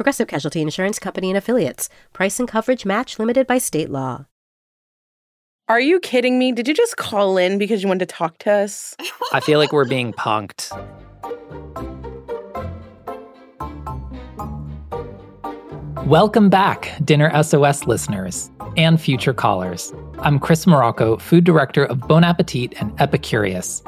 Progressive Casualty Insurance Company and Affiliates. Price and coverage match limited by state law. Are you kidding me? Did you just call in because you wanted to talk to us? I feel like we're being punked. Welcome back, Dinner SOS listeners and future callers. I'm Chris Morocco, food director of Bon Appetit and Epicurious.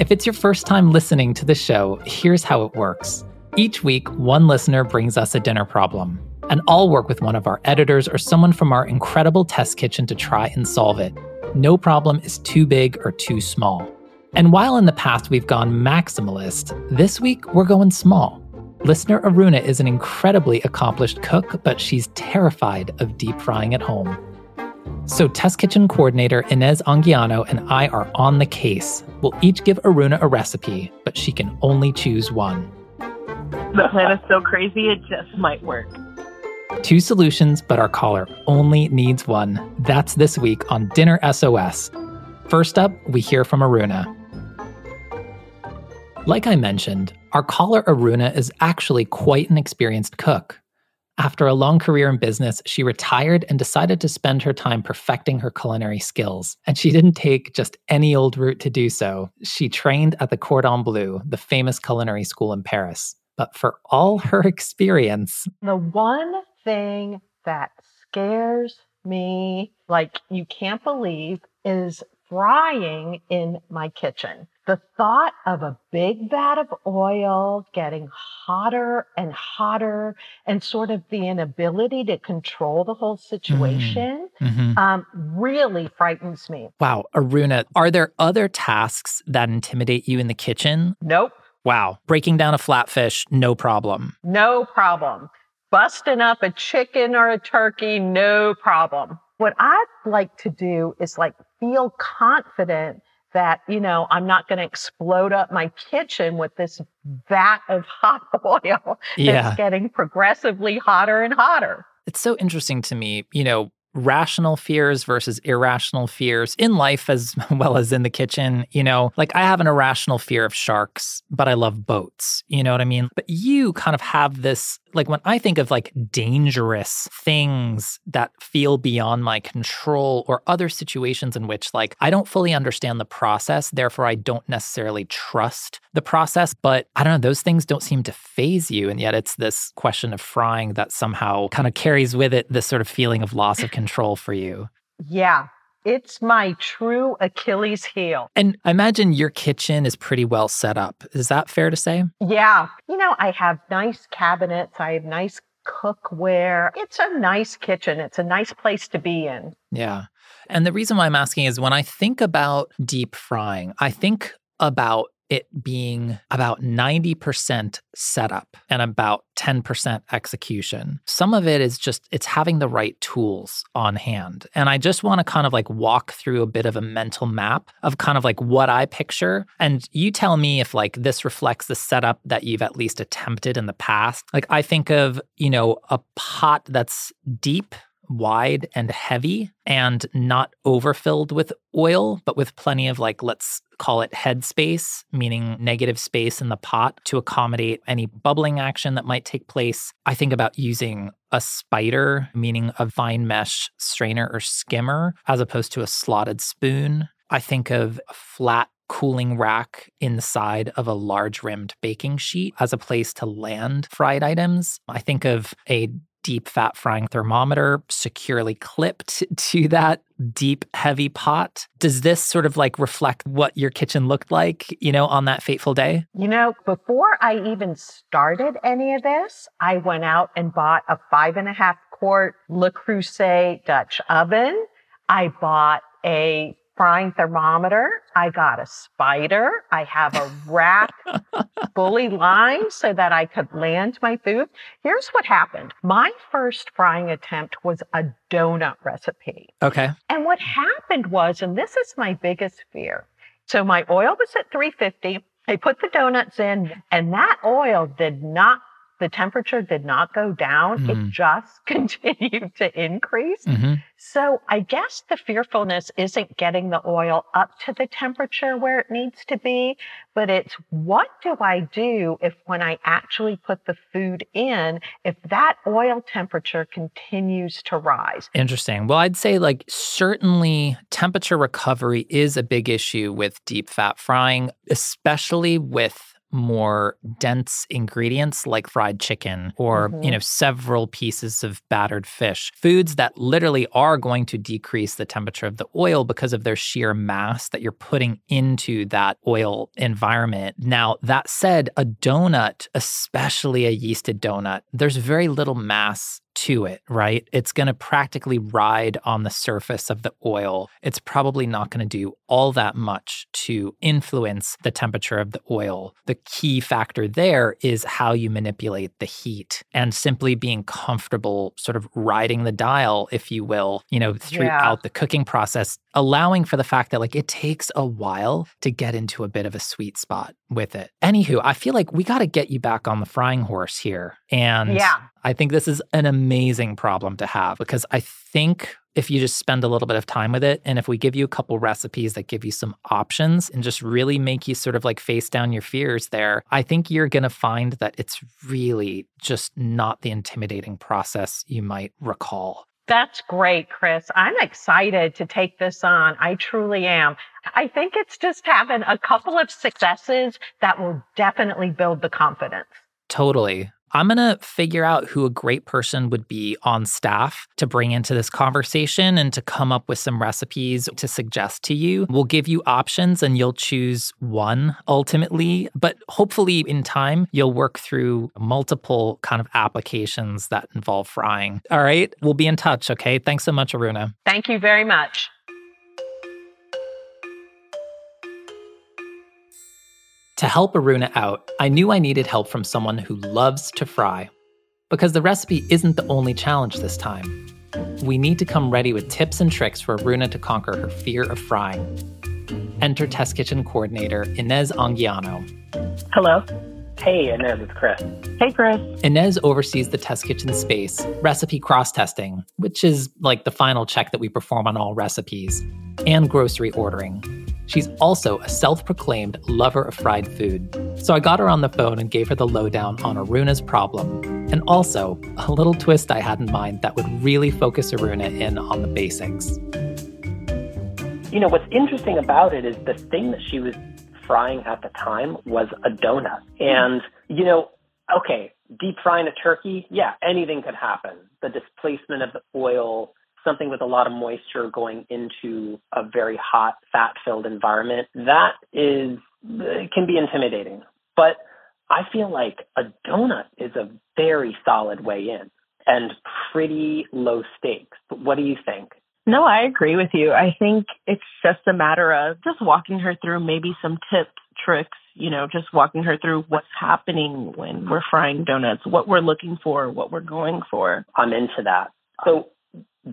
If it's your first time listening to the show, here's how it works. Each week, one listener brings us a dinner problem, and I'll work with one of our editors or someone from our incredible test kitchen to try and solve it. No problem is too big or too small. And while in the past we've gone maximalist, this week we're going small. Listener Aruna is an incredibly accomplished cook, but she's terrified of deep frying at home. So, Test Kitchen coordinator Inés Anguiano and I are on the case. We'll each give Aruna a recipe, but she can only choose one. The plan is so crazy, it just might work. Two solutions, but our caller only needs one. That's this week on Dinner SOS. First up, we hear from Aruna. Like I mentioned, our caller Aruna is actually quite an experienced cook. After a long career in business, she retired and decided to spend her time perfecting her culinary skills. And she didn't take just any old route to do so. She trained at the Cordon Bleu, the famous culinary school in Paris. But for all her experience, the one thing that scares me, like you can't believe, is frying in my kitchen. The thought of a big vat of oil getting hotter and hotter and sort of the inability to control the whole situation mm-hmm. um, really frightens me. Wow. Aruna, are there other tasks that intimidate you in the kitchen? Nope. Wow. Breaking down a flatfish, no problem. No problem. Busting up a chicken or a turkey, no problem. What I'd like to do is like feel confident that, you know, I'm not going to explode up my kitchen with this vat of hot oil yeah. that's getting progressively hotter and hotter. It's so interesting to me, you know, rational fears versus irrational fears in life as well as in the kitchen. You know, like I have an irrational fear of sharks, but I love boats. You know what I mean? But you kind of have this like when I think of like dangerous things that feel beyond my control or other situations in which like I don't fully understand the process, therefore I don't necessarily trust the process, but I don't know, those things don't seem to phase you and yet it's this question of frying that somehow kind of carries with it this sort of feeling of loss of control for you. Yeah, it's my true Achilles heel. And I imagine your kitchen is pretty well set up. Is that fair to say? Yeah. You know, I have nice cabinets, I have nice cookware. It's a nice kitchen. It's a nice place to be in. Yeah. And the reason why I'm asking is when I think about deep frying, I think about it being about 90% setup and about 10% execution. Some of it is just it's having the right tools on hand. And I just want to kind of like walk through a bit of a mental map of kind of like what I picture and you tell me if like this reflects the setup that you've at least attempted in the past. Like I think of, you know, a pot that's deep wide and heavy and not overfilled with oil, but with plenty of like, let's call it head space, meaning negative space in the pot to accommodate any bubbling action that might take place. I think about using a spider, meaning a fine mesh strainer or skimmer, as opposed to a slotted spoon. I think of a flat cooling rack inside of a large rimmed baking sheet as a place to land fried items. I think of a deep fat frying thermometer securely clipped to that deep, heavy pot. Does this sort of like reflect what your kitchen looked like, you know, on that fateful day? You know, before I even started any of this, I went out and bought a five and a half quart Le Creuset Dutch oven. I bought a frying thermometer. I got a spider. I have a rack bully line so that I could land my food. Here's what happened. My first frying attempt was a donut recipe. Okay. And what happened was, and this is my biggest fear. So my oil was at 350. I put the donuts in and that oil did not the temperature did not go down. Mm. It just continued to increase. hmm So I guess the fearfulness isn't getting the oil up to the temperature where it needs to be, but it's what do I do if when I actually put the food in, if that oil temperature continues to rise? Interesting. Well, I'd say like certainly temperature recovery is a big issue with deep fat frying, especially with more dense ingredients like fried chicken or Mhm. you know several pieces of battered fish foods that literally are going to decrease the temperature of the oil because of their sheer mass that you're putting into that oil environment now that said a donut especially a yeasted donut there's very little mass to it, right? It's going to practically ride on the surface of the oil. It's probably not going to do all that much to influence the temperature of the oil. The key factor there is how you manipulate the heat and simply being comfortable sort of riding the dial, if you will, you know, throughout the cooking process, allowing for the fact that like it takes a while to get into a bit of a sweet spot with it. Anywho, I feel like we got to get you back on the frying horse here. And Yeah. I think this is an amazing problem to have because I think if you just spend a little bit of time with it and if we give you a couple recipes that give you some options and just really make you sort of like face down your fears there, I think you're going to find that it's really just not the intimidating process you might recall. That's great, Chris. I'm excited to take this on. I truly am. I think it's just having a couple of successes that will definitely build the confidence. Totally. I'm going to figure out who a great person would be on staff to bring into this conversation and to come up with some recipes to suggest to you. We'll give you options and you'll choose one ultimately, but hopefully in time, you'll work through multiple kind of applications that involve frying. All right. We'll be in touch. Okay. Thanks so much, Aruna. Thank you very much. To help Aruna out, I knew I needed help from someone who loves to fry. Because the recipe isn't the only challenge this time. We need to come ready with tips and tricks for Aruna to conquer her fear of frying. Enter Test Kitchen coordinator Inés Anguiano. Hello. Hey, Inés, it's Chris. Hey, Chris. Inés oversees the test kitchen space, recipe cross testing, which is like the final check that we perform on all recipes, and grocery ordering. She's also a self proclaimed lover of fried food. So I got her on the phone and gave her the lowdown on Aruna's problem, and also a little twist I had in mind that would really focus Aruna in on the basics. You know, what's interesting about it is the thing that she was frying at the time was a donut. And, you know, okay, deep frying a turkey, yeah, anything could happen. The displacement of the oil, something with a lot of moisture going into a very hot, fat filled environment, that is, it can be intimidating. But I feel like a donut is a very solid way in and pretty low stakes. What do you think? No, I agree with you. I think it's just a matter of just walking her through maybe some tips, tricks, you know, just walking her through what's happening when we're frying donuts, what we're looking for, what we're going for. I'm into that. So,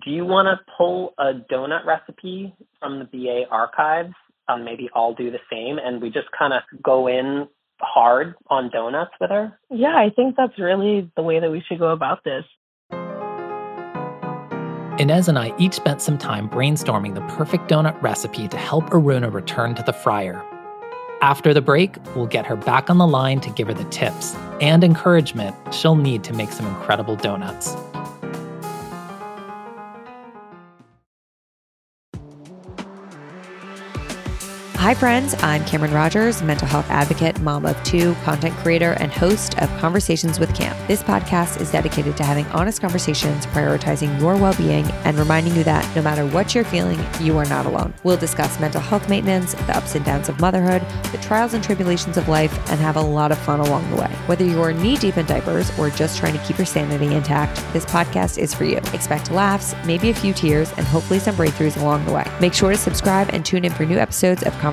do you want to pull a donut recipe from the BA archives? Um, maybe I'll do the same, and we just kind of go in hard on donuts with her. Yeah, I think that's really the way that we should go about this. Inés and I each spent some time brainstorming the perfect donut recipe to help Aruna return to the fryer. After the break, we'll get her back on the line to give her the tips and encouragement she'll need to make some incredible donuts. Hi, friends. I'm Cameron Rogers, mental health advocate, mom of two, content creator, and host of Conversations with Cam. This podcast is dedicated to having honest conversations, prioritizing your well being, and reminding you that no matter what you're feeling, you are not alone. We'll discuss mental health maintenance, the ups and downs of motherhood, the trials and tribulations of life, and have a lot of fun along the way. Whether you're knee deep in diapers or just trying to keep your sanity intact, this podcast is for you. Expect laughs, maybe a few tears, and hopefully some breakthroughs along the way. Make sure to subscribe and tune in for new episodes of Conversations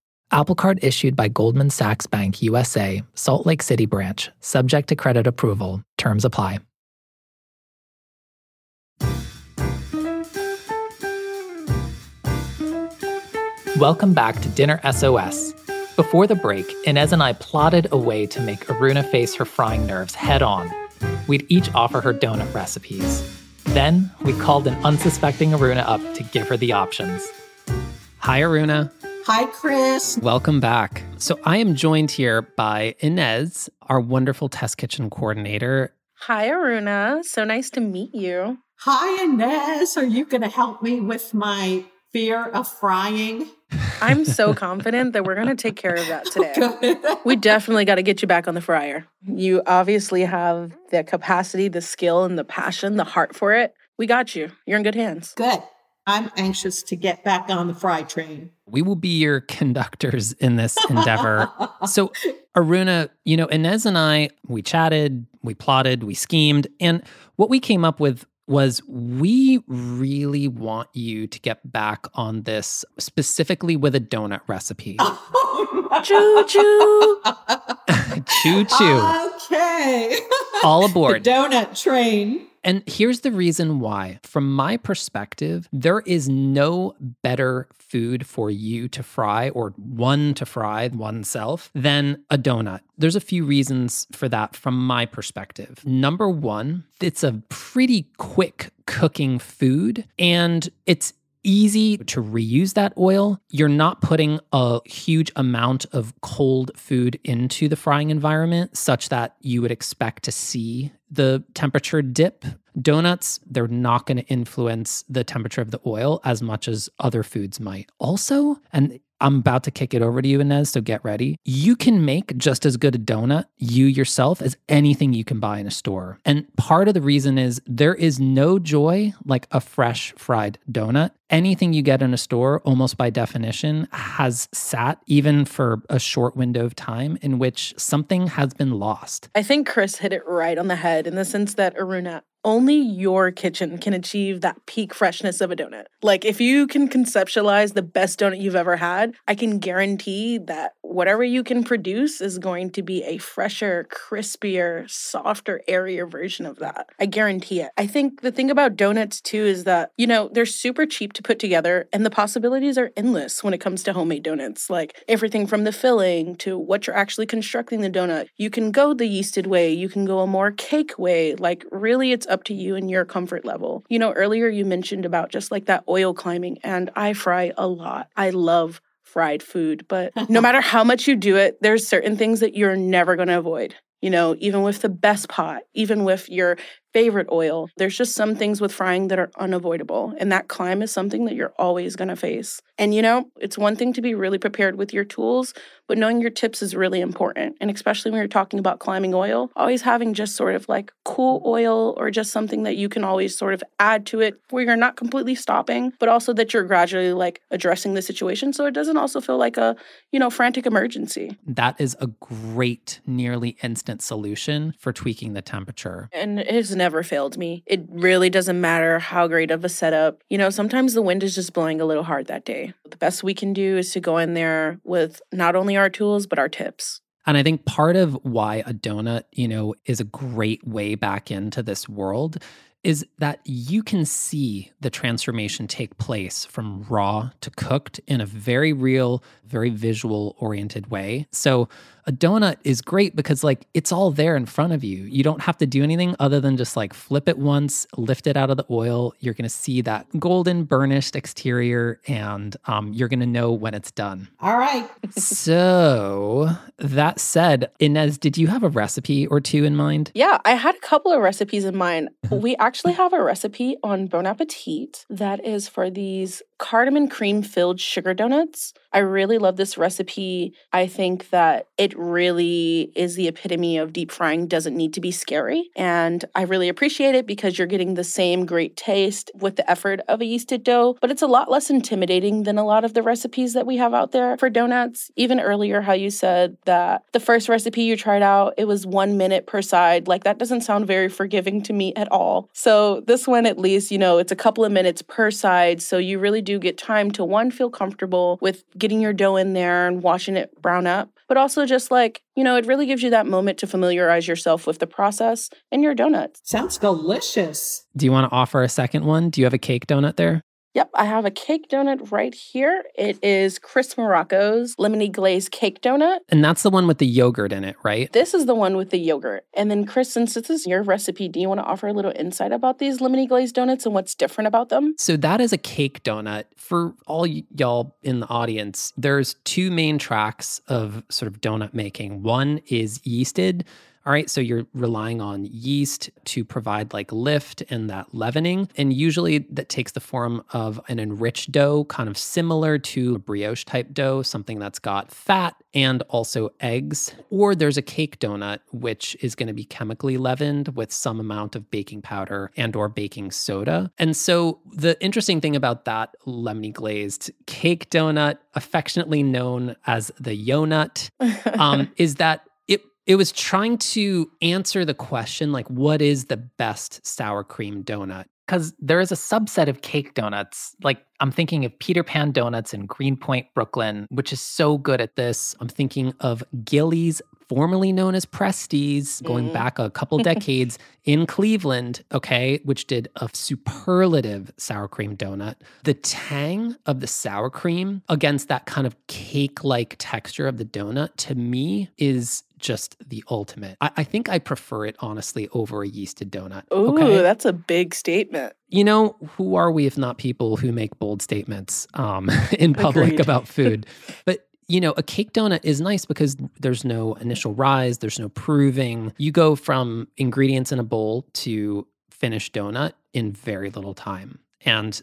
Apple Card issued by Goldman Sachs Bank USA, Salt Lake City branch, subject to credit approval. Terms apply. Welcome back to Dinner SOS. Before the break, Inés and I plotted a way to make Aruna face her frying nerves head on. We'd each offer her donut recipes. Then we called an unsuspecting Aruna up to give her the options. Hi, Aruna. Hi, Chris. Welcome back. So, I am joined here by Inés, our wonderful test kitchen coordinator. Hi, Aruna. So nice to meet you. Hi, Inés. Are you going to help me with my fear of frying? I'm so confident that we're going to take care of that today. Good. We definitely got to get you back on the fryer. You obviously have the capacity, the skill, and the passion, the heart for it. We got you. You're in good hands. Good. I'm anxious to get back on the fry train. We will be your conductors in this endeavor. so, Aruna, you know, Inés and I, we chatted, we plotted, we schemed, and what we came up with was we really want you to get back on this specifically with a donut recipe. choo choo. choo choo. Okay. All aboard. The donut train. And here's the reason why. From my perspective, there is no better food for you to fry or one to fry oneself than a donut. There's a few reasons for that from my perspective. Number one, it's a pretty quick cooking food and it's easy to reuse that oil. You're not putting a huge amount of cold food into the frying environment such that you would expect to see the temperature dip. Donuts, they're not going to influence the temperature of the oil as much as other foods might. Also, and I'm about to kick it over to you, Inés, so get ready. You can make just as good a donut, you yourself, as anything you can buy in a store. And part of the reason is there is no joy like a fresh fried donut. Anything you get in a store, almost by definition, has sat even for a short window of time in which something has been lost. I think Chris hit it right on the head in the sense that Aruna, only your kitchen can achieve that peak freshness of a donut. Like, if you can conceptualize the best donut you've ever had, I can guarantee that whatever you can produce is going to be a fresher, crispier, softer, airier version of that. I guarantee it. I think the thing about donuts, too, is that, you know, they're super cheap to put together and the possibilities are endless when it comes to homemade donuts. Like, everything from the filling to what you're actually constructing the donut. You can go the yeasted way, you can go a more cake way. Like, really, it's up to you and your comfort level. You know, earlier you mentioned about just like that oil climbing, and I fry a lot. I love fried food, but no matter how much you do it, there's certain things that you're never going to avoid. You know, even with the best pot, even with your favorite oil, there's just some things with frying that are unavoidable. And that climb is something that you're always going to face. And, you know, it's one thing to be really prepared with your tools, but knowing your tips is really important. And especially when you're talking about climbing oil, always having just sort of like cool oil or just something that you can always sort of add to it where you're not completely stopping, but also that you're gradually like addressing the situation so it doesn't also feel like a, you know, frantic emergency. That is a great, nearly instant solution for tweaking the temperature. And it is never failed me. It really doesn't matter how great of a setup. You know, sometimes the wind is just blowing a little hard that day. The best we can do is to go in there with not only our tools, but our tips. And I think part of why a donut, you know, is a great way back into this world is that you can see the transformation take place from raw to cooked in a very real, very visual oriented way. So a donut is great because like it's all there in front of you. You don't have to do anything other than just like flip it once, lift it out of the oil. You're going to see that golden burnished exterior and um, you're going to know when it's done. All right. so that said, Inés, did you have a recipe or two in mind? Yeah, I had a couple of recipes in mind. we actually have a recipe on Bon Appetit that is for these cardamom cream filled sugar donuts. I really love this recipe. I think that it really is the epitome of deep frying doesn't need to be scary. And I really appreciate it because you're getting the same great taste with the effort of a yeasted dough, but it's a lot less intimidating than a lot of the recipes that we have out there for donuts. Even earlier, how you said that the first recipe you tried out, it was one minute per side. Like that doesn't sound very forgiving to me at all. So this one, at least, you know, it's a couple of minutes per side. So you really do get time to one, feel comfortable with getting your dough in there and watching it brown up, but also just like, you know, it really gives you that moment to familiarize yourself with the process and your donuts. Sounds delicious. Do you want to offer a second one? Do you have a cake donut there? Yep, I have a cake donut right here. It is Chris Morocco's lemony glazed cake donut. And that's the one with the yogurt in it, right? This is the one with the yogurt. And then, Chris, since this is your recipe, do you want to offer a little insight about these lemony glazed donuts and what's different about them? So, that is a cake donut. For all y- y'all in the audience, there's two main tracks of sort of donut making. One is yeasted. All right, so you're relying on yeast to provide like lift and that leavening. And usually that takes the form of an enriched dough, kind of similar to a brioche type dough, something that's got fat and also eggs. Or there's a cake donut, which is going to be chemically leavened with some amount of baking powder and or baking soda. And so the interesting thing about that lemony glazed cake donut, affectionately known as the Yonut, um, is that it was trying to answer the question like what is the best sour cream donut? Because there is a subset of cake donuts like i'm thinking of peter pan donuts in greenpoint brooklyn which is so good at this. I'm thinking of gillies formerly known as presties going Mm. back a couple decades in cleveland okay which did a superlative sour cream donut the tang of the sour cream against that kind of cake like texture of the donut to me is just the ultimate. I, I think I prefer it honestly over a yeasted donut. Ooh, okay. that's a big statement. You know, who are we if not people who make bold statements um, in public Agreed. about food? but you know, a cake donut is nice because there's no initial rise, there's no proving. You go from ingredients in a bowl to finished donut in very little time. And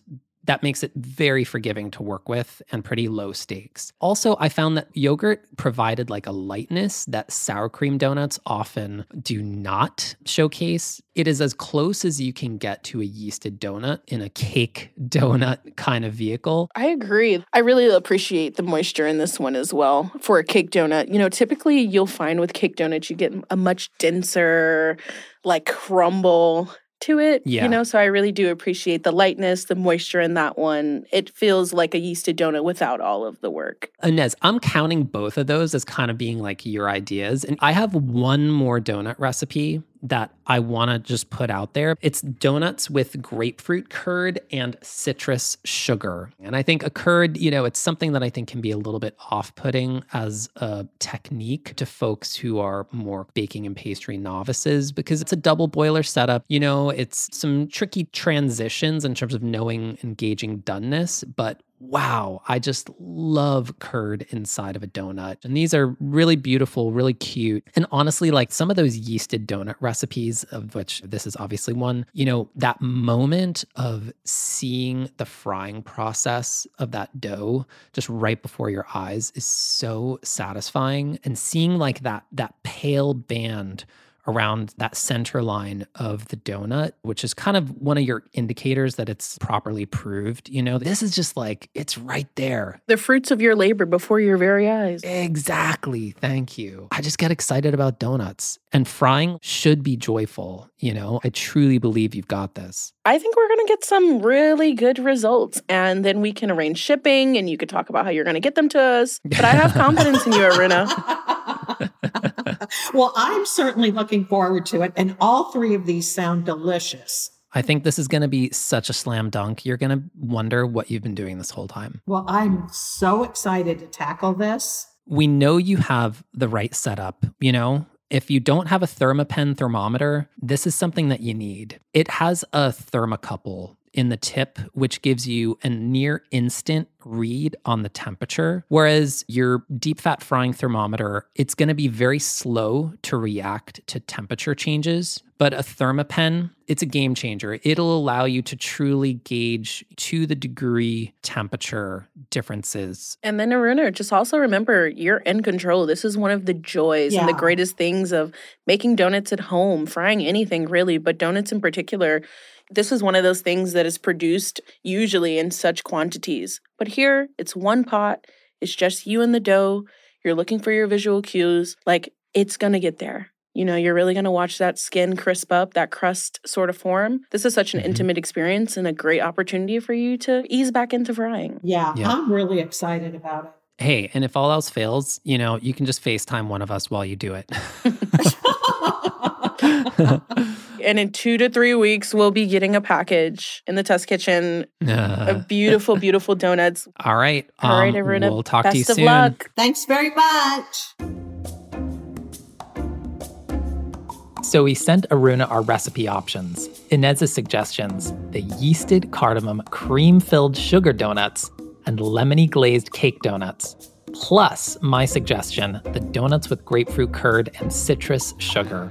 that makes it very forgiving to work with and pretty low stakes. Also, I found that yogurt provided like a lightness that sour cream donuts often do not showcase. It is as close as you can get to a yeasted donut in a cake donut kind of vehicle. I agree. I really appreciate the moisture in this one as well for a cake donut. You know, typically you'll find with cake donuts, you get a much denser, like crumble to it. Yeah. You know, so I really do appreciate the lightness, the moisture in that one. It feels like a yeasted donut without all of the work. Inés, I'm counting both of those as kind of being like your ideas. And I have one more donut recipe that I want to just put out there. It's donuts with grapefruit curd and citrus sugar. And I think a curd, you know, it's something that I think can be a little bit off putting as a technique to folks who are more baking and pastry novices because it's a double boiler setup. You know, it's some tricky transitions in terms of knowing engaging doneness, but wow, I just love curd inside of a donut. And these are really beautiful, really cute. And honestly, like some of those yeasted donut recipes, of which this is obviously one, you know, that moment of seeing the frying process of that dough just right before your eyes is so satisfying. And seeing like that, that pale band around that center line of the donut, which is kind of one of your indicators that it's properly proved. You know, this is just like, it's right there. The fruits of your labor before your very eyes. Exactly. Thank you. I just get excited about donuts and frying should be joyful. You know, I truly believe you've got this. I think we're going to get some really good results and then we can arrange shipping and you could talk about how you're going to get them to us. But I have confidence in you, Aruna. well, I'm certainly looking forward to it. And all three of these sound delicious. I think this is going to be such a slam dunk. You're going to wonder what you've been doing this whole time. Well, I'm so excited to tackle this. we know you have the right setup, you know? If you don't have a Thermapen thermometer, this is something that you need. It has a thermocouple in the tip, which gives you a near instant read on the temperature. Whereas your deep fat frying thermometer, it's going to be very slow to react to temperature changes. But a Thermapen, it's a game changer. It'll allow you to truly gauge to the degree temperature differences. And then, Aruna, just also remember you're in control. This is one of the joys and the greatest things of making donuts at home, frying anything really, but donuts in particular. This is one of those things that is produced usually in such quantities. But here, it's one pot, it's just you and the dough. You're looking for your visual cues. Like, it's gonna get there. You know, you're really gonna watch that skin crisp up, that crust sort of form. This is such an Mhm. intimate experience and a great opportunity for you to ease back into frying. Yeah, Yeah. I'm really excited about it. Hey, and if all else fails, you know, you can just FaceTime one of us while you do it. it. And in two to three weeks, we'll be getting a package in the test kitchen Uh, of beautiful, beautiful donuts. all right. All right, um, Aruna. We'll talk best to you of soon. luck. Thanks very much. So we sent Aruna our recipe options, Inés's suggestions, the yeasted cardamom cream-filled sugar donuts, and lemony glazed cake donuts, plus my suggestion, the donuts with grapefruit curd and citrus sugar.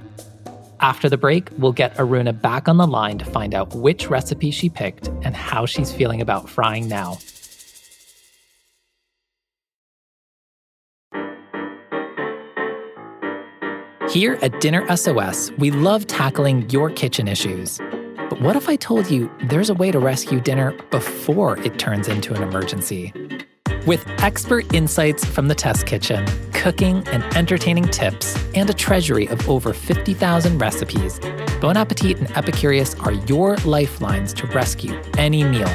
After the break, we'll get Aruna back on the line to find out which recipe she picked and how she's feeling about frying now. Here at Dinner SOS, we love tackling your kitchen issues. But what if I told you there's a way to rescue dinner before it turns into an emergency? With expert insights from the test kitchen, cooking and entertaining tips, and a treasury of over 50,000 recipes, Bon Appetit and Epicurious are your lifelines to rescue any meal.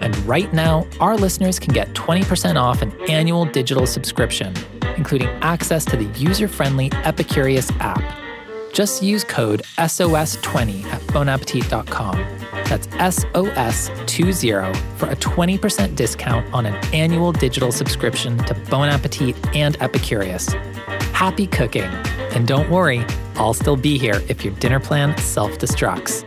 And right now, our listeners can get 20% off an annual digital subscription, including access to the user friendly Epicurious app. Just use code SOS20 at bonappetit.com. That's SOS20 for a 20% discount on an annual digital subscription to Bon Appetit and Epicurious. Happy cooking! And don't worry, I'll still be here if your dinner plan self destructs.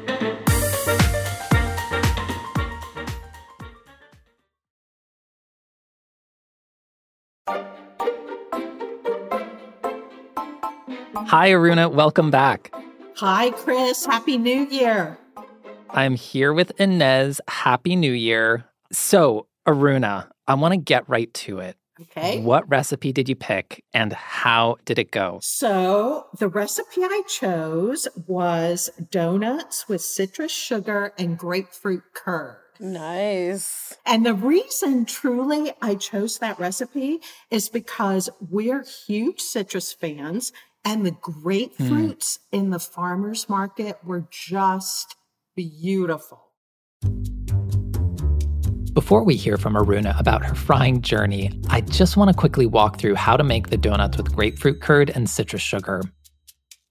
Hi, Aruna. Welcome back. Hi, Chris. Happy New Year. I'm here with Inés. Happy New Year. So, Aruna, I want to get right to it. Okay. What recipe did you pick and how did it go? So, the recipe I chose was donuts with citrus sugar and grapefruit curd. Nice. And the reason truly I chose that recipe is because we're huge citrus fans and the hmm. grapefruits in the farmer's market were just beautiful. Before we hear from Aruna about her frying journey, I just want to quickly walk through how to make the donuts with grapefruit curd and citrus sugar.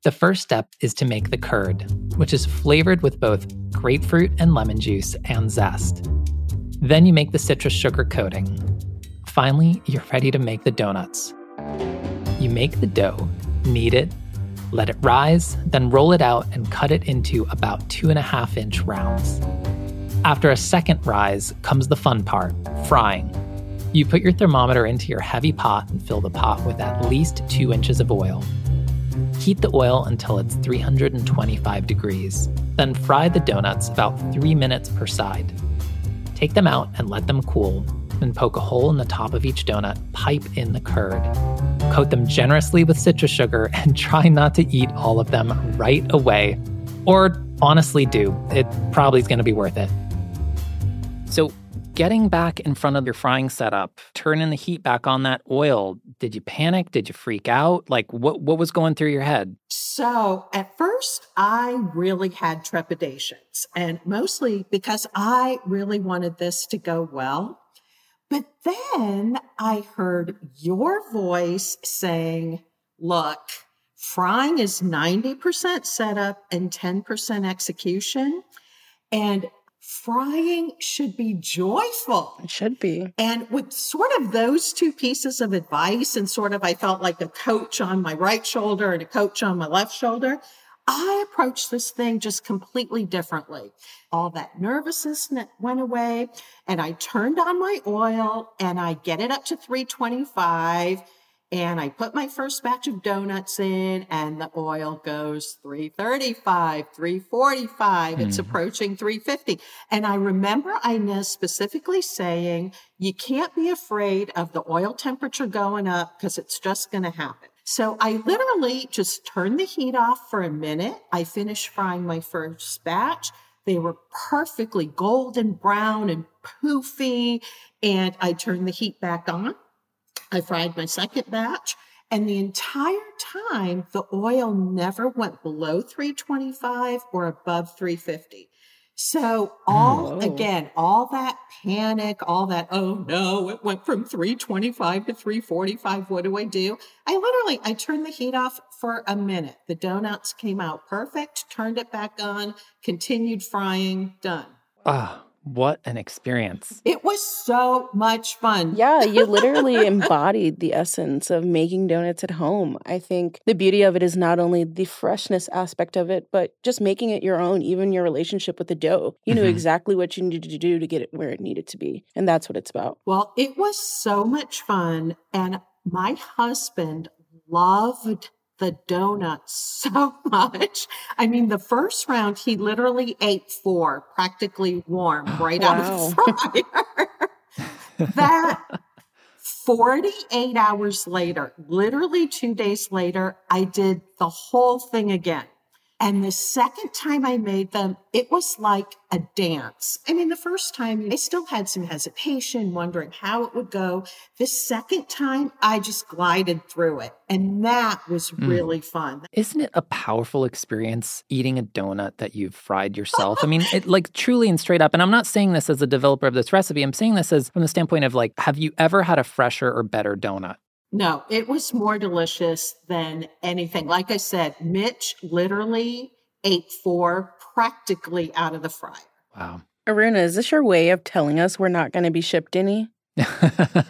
The first step is to make the curd, which is flavored with both grapefruit and lemon juice and zest. Then you make the citrus sugar coating. Finally, you're ready to make the donuts. You make the dough, knead it, let it rise, then roll it out and cut it into about two and a half inch rounds. After a second rise comes the fun part frying. You put your thermometer into your heavy pot and fill the pot with at least two inches of oil. Heat the oil until it's 325 degrees. Then fry the donuts about three minutes per side. Take them out and let them cool. Then poke a hole in the top of each donut, pipe in the curd. Coat them generously with citrus sugar and try not to eat all of them right away. Or honestly, do. It probably is going to be worth it. So, getting back in front of your frying setup, turning the heat back on that oil, did you panic? Did you freak out? Like, what, what was going through your head? So at first, I really had trepidations, and mostly because I really wanted this to go well. But then I heard your voice saying, Look, frying is 90% setup and 10% execution. And frying should be joyful. It should be. And with sort of those two pieces of advice, and sort of I felt like a coach on my right shoulder and a coach on my left shoulder, I approached this thing just completely differently. All that nervousness went away, and I turned on my oil and I get it up to 325 and I put my first batch of donuts in and the oil goes 335, 345. Mm. It's mm-hmm. approaching 350. And I remember Inés specifically saying, you can't be afraid of the oil temperature going up because it's just going to happen. So I literally just turned the heat off for a minute. I finished frying my first batch. They were perfectly golden brown and poofy. And I turned the heat back on I fried my second batch. And the entire time, the oil never went below 325 or above 350. So all oh. again, all that panic, all that, oh no, it went from 325 to 345. What do I do? I literally I turned the heat off for a minute. The donuts came out perfect, turned it back on, continued frying, done. Ah. What an experience. It was so much fun. Yeah, you literally embodied the essence of making donuts at home. I think the beauty of it is not only the freshness aspect of it, but just making it your own, even your relationship with the dough. You knew mm-hmm. exactly what you needed to do to get it where it needed to be. And that's what it's about. Well, it was so much fun. And my husband loved the donuts so much. I mean, the first round, he literally ate four, practically warm, oh, right wow. out of the fryer. that 48 hours later, literally two days later, I did the whole thing again. And the second time I made them, it was like a dance. I mean, the first time I still had some hesitation, wondering how it would go. The second time I just glided through it. And that was mm. really fun. Isn't it a powerful experience eating a donut that you've fried yourself? I mean, it like truly and straight up. And I'm not saying this as a developer of this recipe. I'm saying this as from the standpoint of like, have you ever had a fresher or better donut? No, it was more delicious than anything. Like I said, Mitch literally ate four practically out of the fryer. Wow. Aruna, is this your way of telling us we're not going to be shipped any?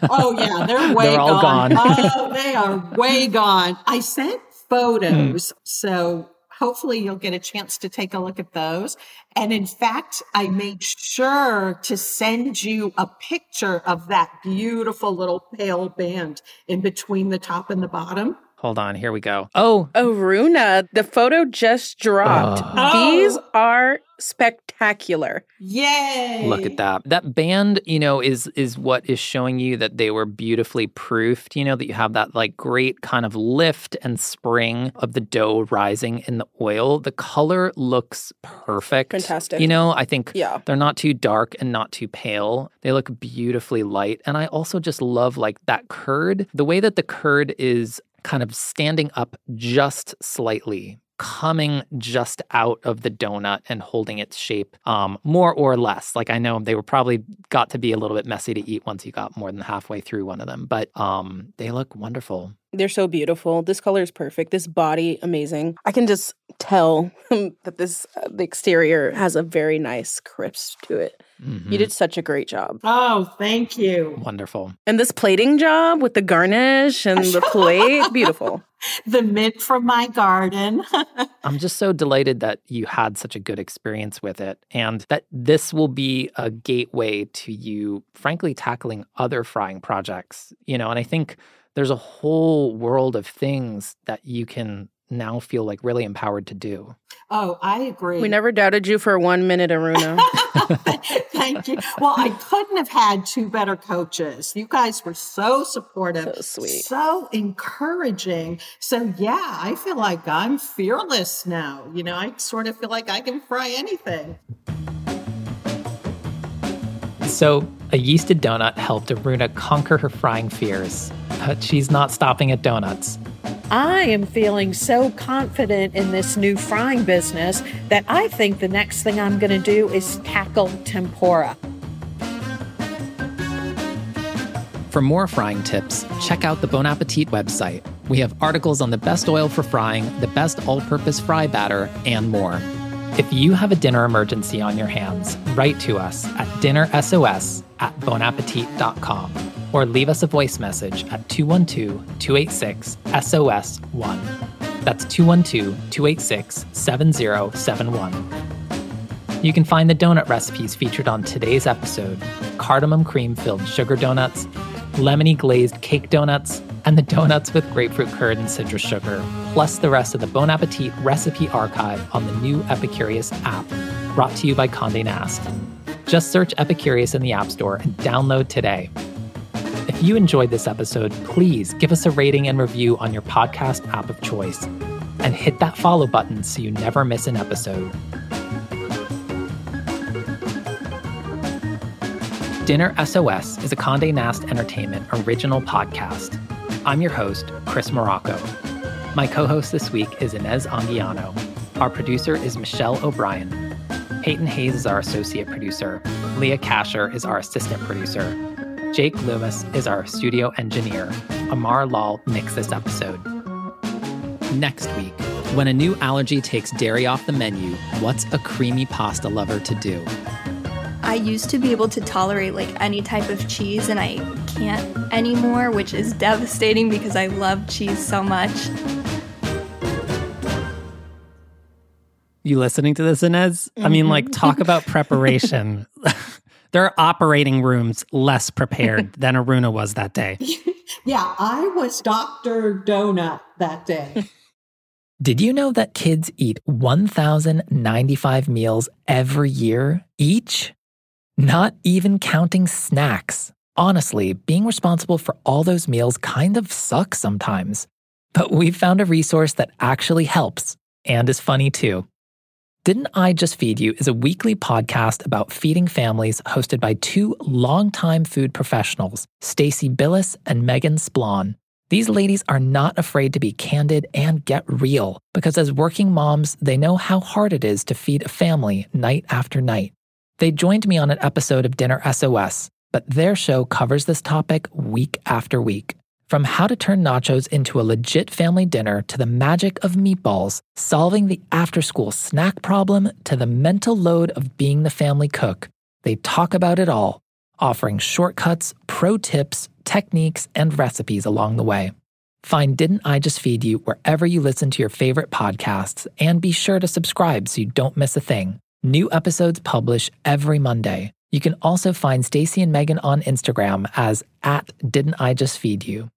oh yeah, they're way they're gone. gone. oh, they are way gone. I sent photos, hmm. so hopefully you'll get a chance to take a look at those. And in fact, I made sure to send you a picture of that beautiful little pale band in between the top and the bottom. Hold on, here we go. Oh, oh, Runa, the photo just dropped. Uh. Oh. These are spectacular. Yay! Look at that. That band, you know, is is what is showing you that they were beautifully proofed. You know that you have that like great kind of lift and spring of the dough rising in the oil. The color looks perfect. Fantastic. You know, I think yeah. they're not too dark and not too pale. They look beautifully light, and I also just love like that curd. The way that the curd is kind of standing up just slightly coming just out of the donut and holding its shape um, more or less. Like I know they were probably got to be a little bit messy to eat once you got more than halfway through one of them, but um, they look wonderful. They're so beautiful. This color is perfect. This body, amazing. I can just tell that this uh, the exterior has a very nice crisp to it. Mm-hmm. You did such a great job. Oh, thank you. Wonderful. And this plating job with the garnish and the plate, beautiful. The mint from my garden. I'm just so delighted that you had such a good experience with it and that this will be a gateway to you, frankly, tackling other frying projects. You know, and I think there's a whole world of things that you can now feel like really empowered to do. Oh, I agree. We never doubted you for one minute, Aruna. Thank you. Well, I couldn't have had two better coaches. You guys were so supportive, so sweet, so encouraging. So, yeah, I feel like I'm fearless now. You know, I sort of feel like I can fry anything. So, a yeasted donut helped Aruna conquer her frying fears, but she's not stopping at donuts. I am feeling so confident in this new frying business that I think the next thing I'm going to do is tackle tempura. For more frying tips, check out the Bon Appetit website. We have articles on the best oil for frying, the best all purpose fry batter, and more. If you have a dinner emergency on your hands, write to us at dinnersos at bonappetit.com or leave us a voice message at 212 286 SOS1. That's 212 286 7071. You can find the donut recipes featured on today's episode cardamom cream filled sugar donuts, lemony glazed cake donuts, and the donuts with grapefruit curd and citrus sugar, plus the rest of the Bon Appetit recipe archive on the new Epicurious app, brought to you by Condé Nast. Just search Epicurious in the App Store and download today. If you enjoyed this episode, please give us a rating and review on your podcast app of choice. And hit that follow button so you never miss an episode. Dinner SOS is a Condé Nast Entertainment original podcast. I'm your host, Chris Morocco. My co host this week is Inés Anguiano. Our producer is Michelle O'Brien. Peyton Hayes is our associate producer. Leah Kasher is our assistant producer. Jake Loomis is our studio engineer. Amar Lal mixed this episode. Next week, when a new allergy takes dairy off the menu, what's a creamy pasta lover to do? I used to be able to tolerate like any type of cheese and I can't anymore, which is devastating because I love cheese so much. You listening to this, Inés? I mean, like, mm-hmm. talk about preparation. there are operating rooms less prepared than Aruna was that day. Yeah, I was Dr. Donut that day. Did you know that kids eat 1,095 meals every year each? Not even counting snacks. Honestly, being responsible for all those meals kind of sucks sometimes. But we've found a resource that actually helps and is funny too. Didn't I Just Feed You is a weekly podcast about feeding families hosted by two longtime food professionals, Stacie Billis and Meghan Splawn. These ladies are not afraid to be candid and get real because as working moms, they know how hard it is to feed a family night after night. They joined me on an episode of Dinner SOS, but their show covers this topic week after week. From how to turn nachos into a legit family dinner to the magic of meatballs, solving the after school snack problem to the mental load of being the family cook, they talk about it all, offering shortcuts, pro tips, techniques, and recipes along the way. Find Didn't I Just Feed You wherever you listen to your favorite podcasts, and be sure to subscribe so you don't miss a thing. New episodes publish every Monday. You can also find Stacie and Meghan on Instagram as at Didn't I Just Feed You.